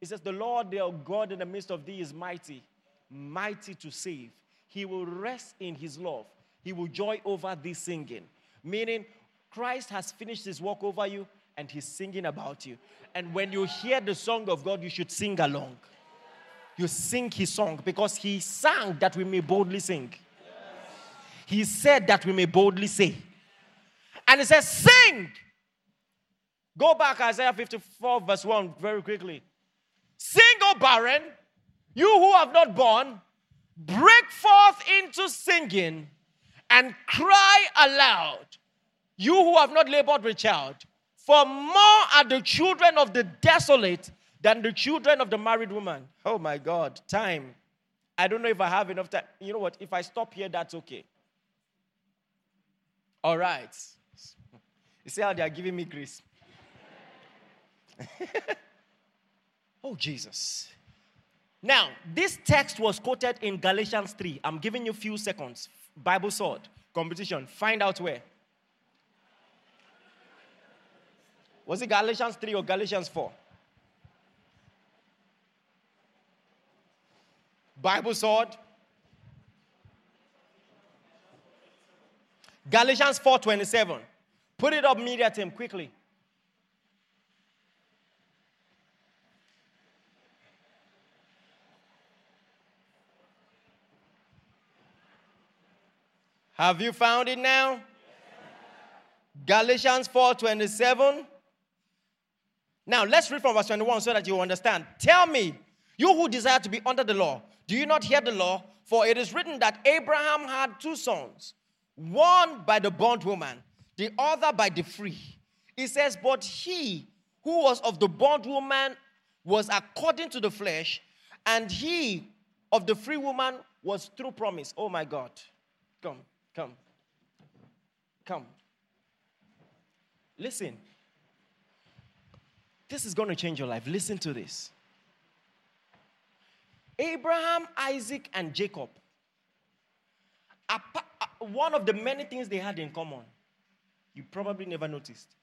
He says, The Lord their God in the midst of thee is mighty, mighty to save. He will rest in his love. He will joy over thee singing. Meaning, Christ has finished his work over you and he's singing about you. And when you hear the song of God, you should sing along. You sing his song because he sang that we may boldly sing. He said that we may boldly say. And he says, Sing! Go back, Isaiah 54, verse 1, very quickly. Sing, O barren, you who have not born, break forth into singing and cry aloud, you who have not labored with child. For more are the children of the desolate than the children of the married woman. Oh my God, time. I don't know if I have enough time. You know what? If I stop here, that's okay. All right. You see how they are giving me grace? Oh, Jesus. Now, this text was quoted in Galatians 3. I'm giving you a few seconds. Bible sword, competition. Find out where. Was it Galatians 3 or Galatians 4? Bible sword. Galatians 4:27. Put it up media team quickly. Have you found it now? Galatians 4:27. Now let's read from verse 21 so that you understand. Tell me, you who desire to be under the law, do you not hear the law? For it is written that Abraham had two sons, one by the bondwoman, the other by the free. He says, But he who was of the bondwoman was according to the flesh, and he of the free woman was through promise. Oh my God. Come, come, come. Listen. This is going to change your life. Listen to this. Abraham, Isaac, and Jacob, uh, one of the many things they had in common, you probably never noticed,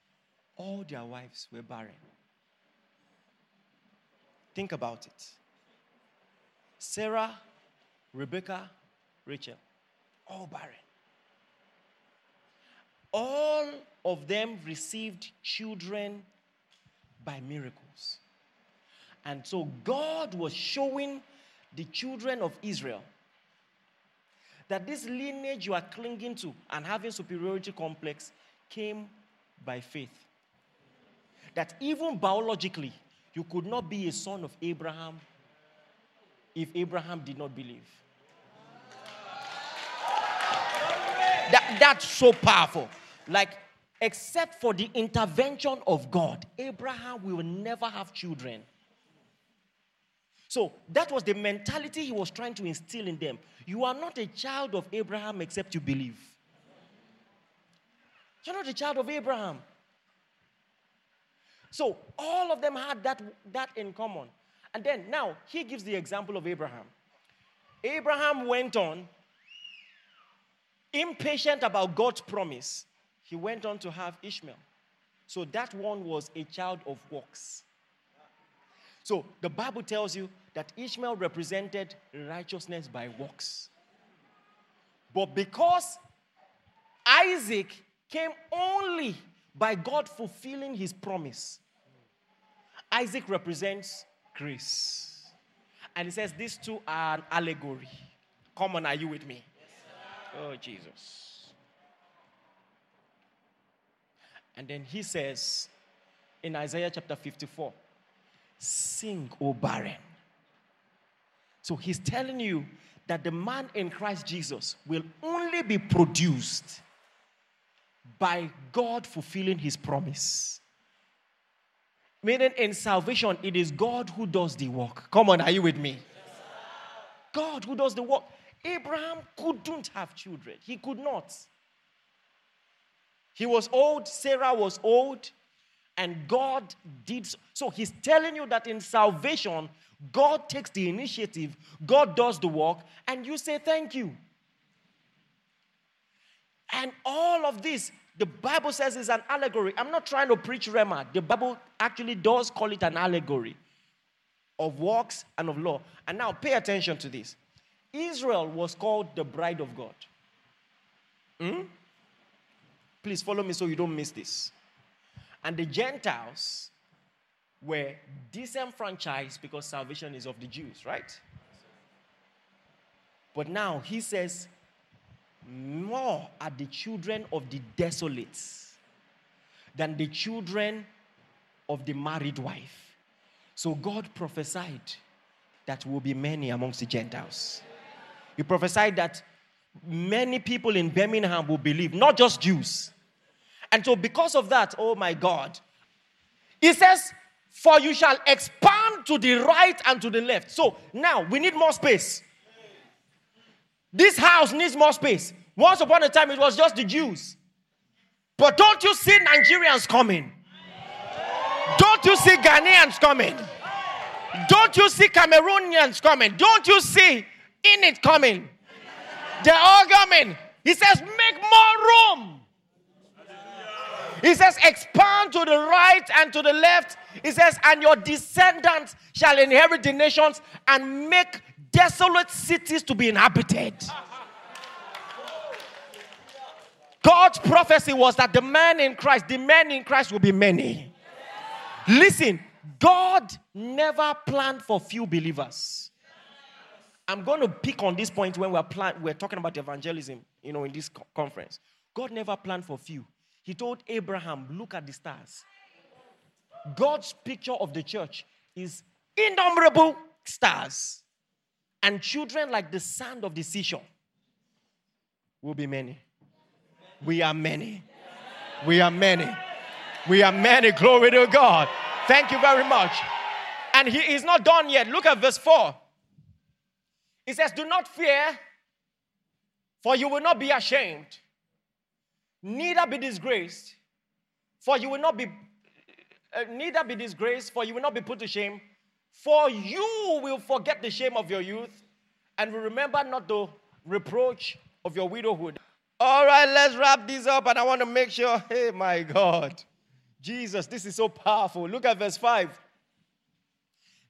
all their wives were barren. Think about it. Sarah, Rebecca, Rachel, all barren. All of them received children by miracles. And so God was showing the children of Israel that this lineage you are clinging to and having superiority complex came by faith. That even biologically, you could not be a son of Abraham if Abraham did not believe. That, that's so powerful. Like, except for the intervention of God, Abraham will never have children. So that was the mentality he was trying to instill in them. You are not a child of Abraham except you believe. You're not a child of Abraham. So all of them had that, that in common. And then now he gives the example of Abraham. Abraham went on, impatient about God's promise, he went on to have Ishmael. So that one was a child of works. So the Bible tells you that Ishmael represented righteousness by works. But because Isaac came only by God fulfilling his promise, Isaac represents grace. And he says these two are an allegory. Come on, are you with me? Oh, Jesus. And then he says in Isaiah chapter 54 Sing, O barren. So he's telling you that the man in Christ Jesus will only be produced by God fulfilling his promise. Meaning in salvation, it is God who does the work. Come on, are you with me? God who does the work. Abraham couldn't have children, he could not. He was old, Sarah was old, and God did so. so. He's telling you that in salvation, God takes the initiative, God does the work, and you say thank you. And all of this, the Bible says is an allegory. I'm not trying to preach Rhema. The Bible actually does call it an allegory of works and of law. And now pay attention to this. Israel was called the bride of God. Hmm? Please follow me so you don't miss this. And the Gentiles were disenfranchised because salvation is of the Jews, right? But now he says, more are the children of the desolates than the children of the married wife. So God prophesied that will be many amongst the Gentiles. He prophesied that many people in Birmingham will believe, not just Jews. And so, because of that, oh my God, he says, For you shall expand to the right and to the left. So now we need more space. This house needs more space. Once upon a time, it was just the Jews. But don't you see Nigerians coming? Don't you see Ghanaians coming? Don't you see Cameroonians coming? Don't you see in it coming? They're all coming. He says, make more room. He says, expand to the right and to the left. He says, and your descendants shall inherit the nations and make desolate cities to be inhabited. God's prophecy was that the man in Christ, the men in Christ will be many. Listen, God never planned for few believers. I'm going to pick on this point when we're plan- we're talking about evangelism, you know, in this co- conference. God never planned for few. He told Abraham, "Look at the stars." God's picture of the church is innumerable stars, and children like the sand of the seashore will be many. We are many. We are many. We are many. Glory to God. Thank you very much. And he is not done yet. Look at verse 4. He says, Do not fear, for you will not be ashamed, neither be disgraced, for you will not be uh, neither be disgraced, for you will not be put to shame. For you will forget the shame of your youth, and will remember not the reproach of your widowhood. All right, let's wrap this up, and I want to make sure. Hey, my God, Jesus, this is so powerful. Look at verse 5.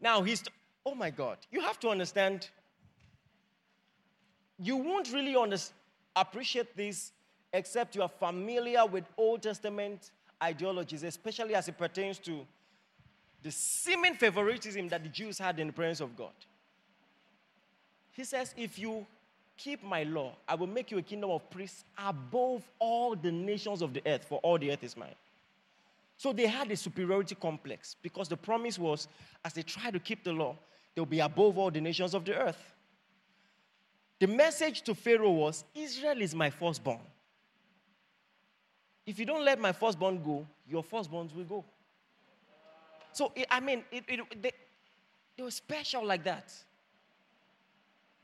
Now, he's, oh my God, you have to understand you won't really appreciate this except you are familiar with Old Testament ideologies, especially as it pertains to the seeming favoritism that the Jews had in the presence of God. He says, If you keep my law, I will make you a kingdom of priests above all the nations of the earth, for all the earth is mine. So they had a superiority complex because the promise was, as they try to keep the law, they'll be above all the nations of the earth. The message to Pharaoh was Israel is my firstborn. If you don't let my firstborn go, your firstborns will go. So, I mean, it, it, they, they were special like that.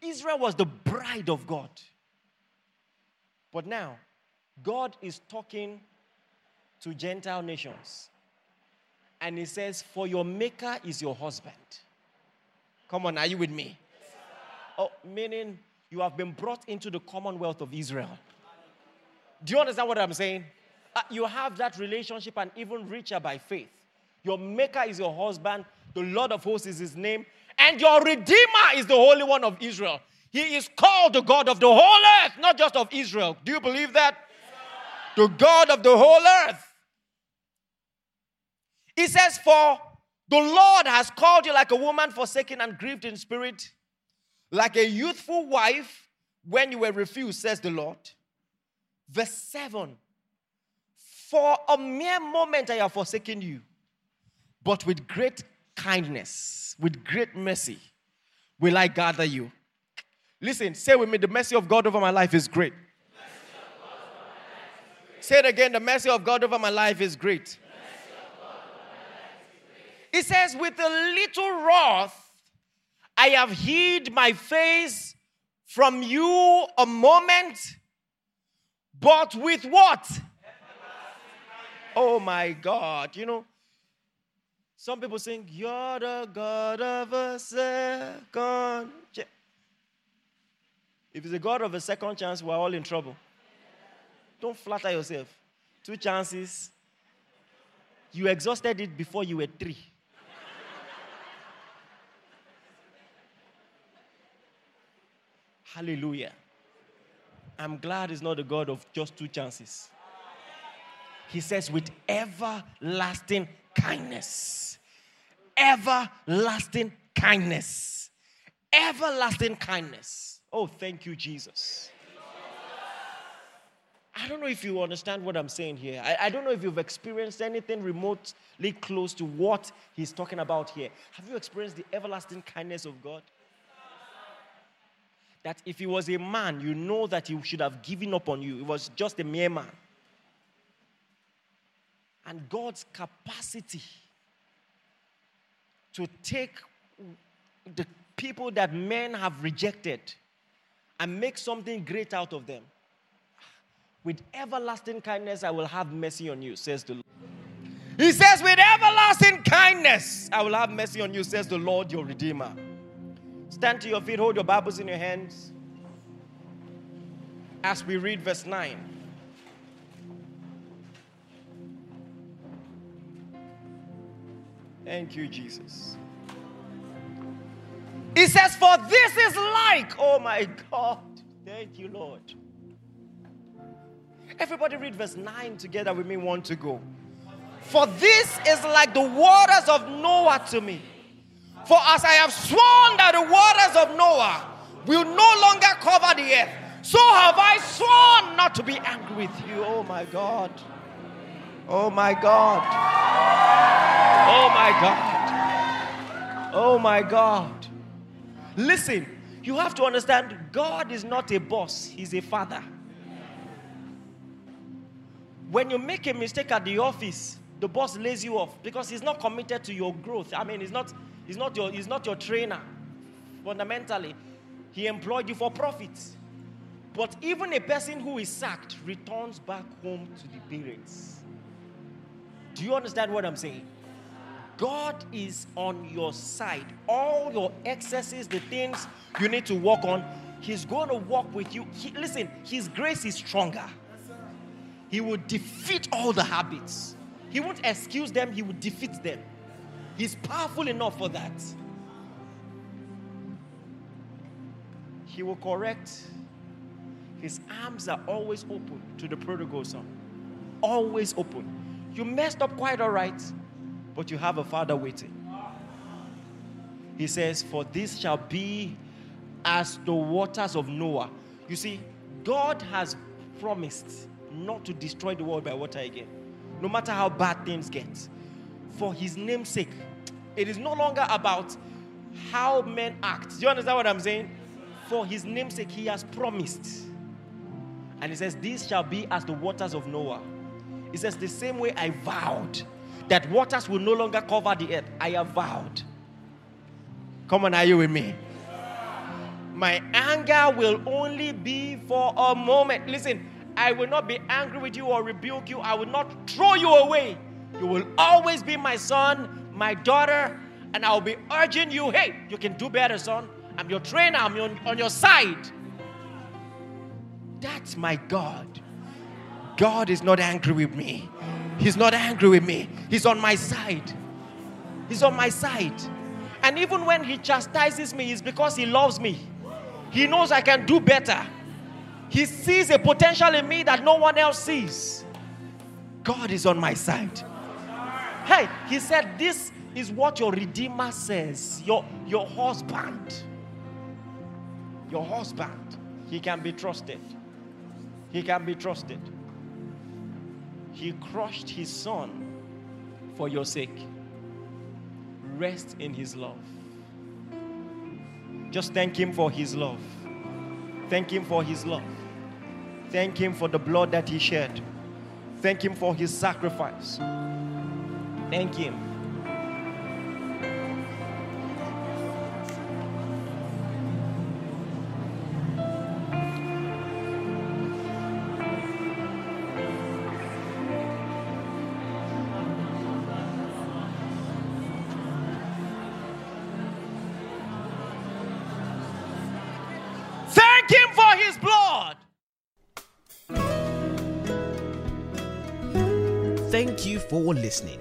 Israel was the bride of God. But now, God is talking to Gentile nations. And He says, For your maker is your husband. Come on, are you with me? Oh, meaning you have been brought into the commonwealth of Israel. Do you understand what I'm saying? Uh, you have that relationship and even richer by faith. Your maker is your husband, the Lord of hosts is his name, and your redeemer is the Holy One of Israel. He is called the God of the whole earth, not just of Israel. Do you believe that? The God of the whole earth. He says, For the Lord has called you like a woman forsaken and grieved in spirit, like a youthful wife when you were refused, says the Lord. Verse 7 For a mere moment I have forsaken you, but with great kindness, with great mercy, will I gather you. Listen, say with me, the mercy of God over my life is great. Say it again, the mercy of God over my life is great. It says, with a little wrath, I have hid my face from you a moment, but with what? Oh my God. You know, some people sing, You're the God of a second chance. If it's a God of a second chance, we're all in trouble. Don't flatter yourself. Two chances. You exhausted it before you were three. Hallelujah. I'm glad he's not the God of just two chances. He says, with everlasting kindness. Everlasting kindness. Everlasting kindness. Oh, thank you, Jesus. I don't know if you understand what I'm saying here. I, I, don't know if you've experienced anything remotely close to what he's talking about here. Have you experienced the everlasting kindness of God? That if he was a man, you know that he should have given up on you. He was just a mere man. And God's capacity to take the people that men have rejected and make something great out of them. With everlasting kindness, I will have mercy on you, says the Lord. He says, With everlasting kindness, I will have mercy on you, says the Lord your Redeemer. Stand to your feet, hold your Bibles in your hands as we read verse 9. Thank you, Jesus. He says, For this is like, oh my God. Thank you, Lord. Everybody read verse 9 together with me, one to go. For this is like the waters of Noah to me. For as I have sworn that the waters of Noah will no longer cover the earth. So have I sworn not to be angry with you. Oh my God. Oh my God. Oh my God. Oh my God. Listen, you have to understand God is not a boss, He's a father. When you make a mistake at the office, the boss lays you off because he's not committed to your growth. I mean, he's not, he's not, your, he's not your trainer. Fundamentally, he employed you for profit. But even a person who is sacked returns back home to the parents. Do you understand what I'm saying? God is on your side. All your excesses, the things you need to work on, He's going to walk with you. He, listen, His grace is stronger. He will defeat all the habits. He won't excuse them, He will defeat them. He's powerful enough for that. He will correct. His arms are always open to the prodigal son. Always open. You messed up quite all right but you have a father waiting. He says, For this shall be as the waters of Noah. You see, God has promised not to destroy the world by water again, no matter how bad things get. For his name's sake, it is no longer about how men act. Do you understand what I'm saying? For his name's sake, he has promised. And he says, These shall be as the waters of Noah. He says, The same way I vowed that waters will no longer cover the earth. I have vowed. Come on, are you with me? My anger will only be for a moment. Listen, I will not be angry with you or rebuke you. I will not throw you away. You will always be my son, my daughter, and I'll be urging you hey, you can do better, son. I'm your trainer, I'm on, on your side. That's my God. God is not angry with me. He's not angry with me. He's on my side. He's on my side. And even when he chastises me, it's because he loves me. He knows I can do better. He sees a potential in me that no one else sees. God is on my side. Hey, he said, This is what your Redeemer says. Your, your husband. Your husband. He can be trusted. He can be trusted. He crushed his son for your sake. Rest in his love. Just thank him for his love. Thank him for his love. Thank him for the blood that he shed. Thank him for his sacrifice. Thank him. For his blood. Thank you for listening.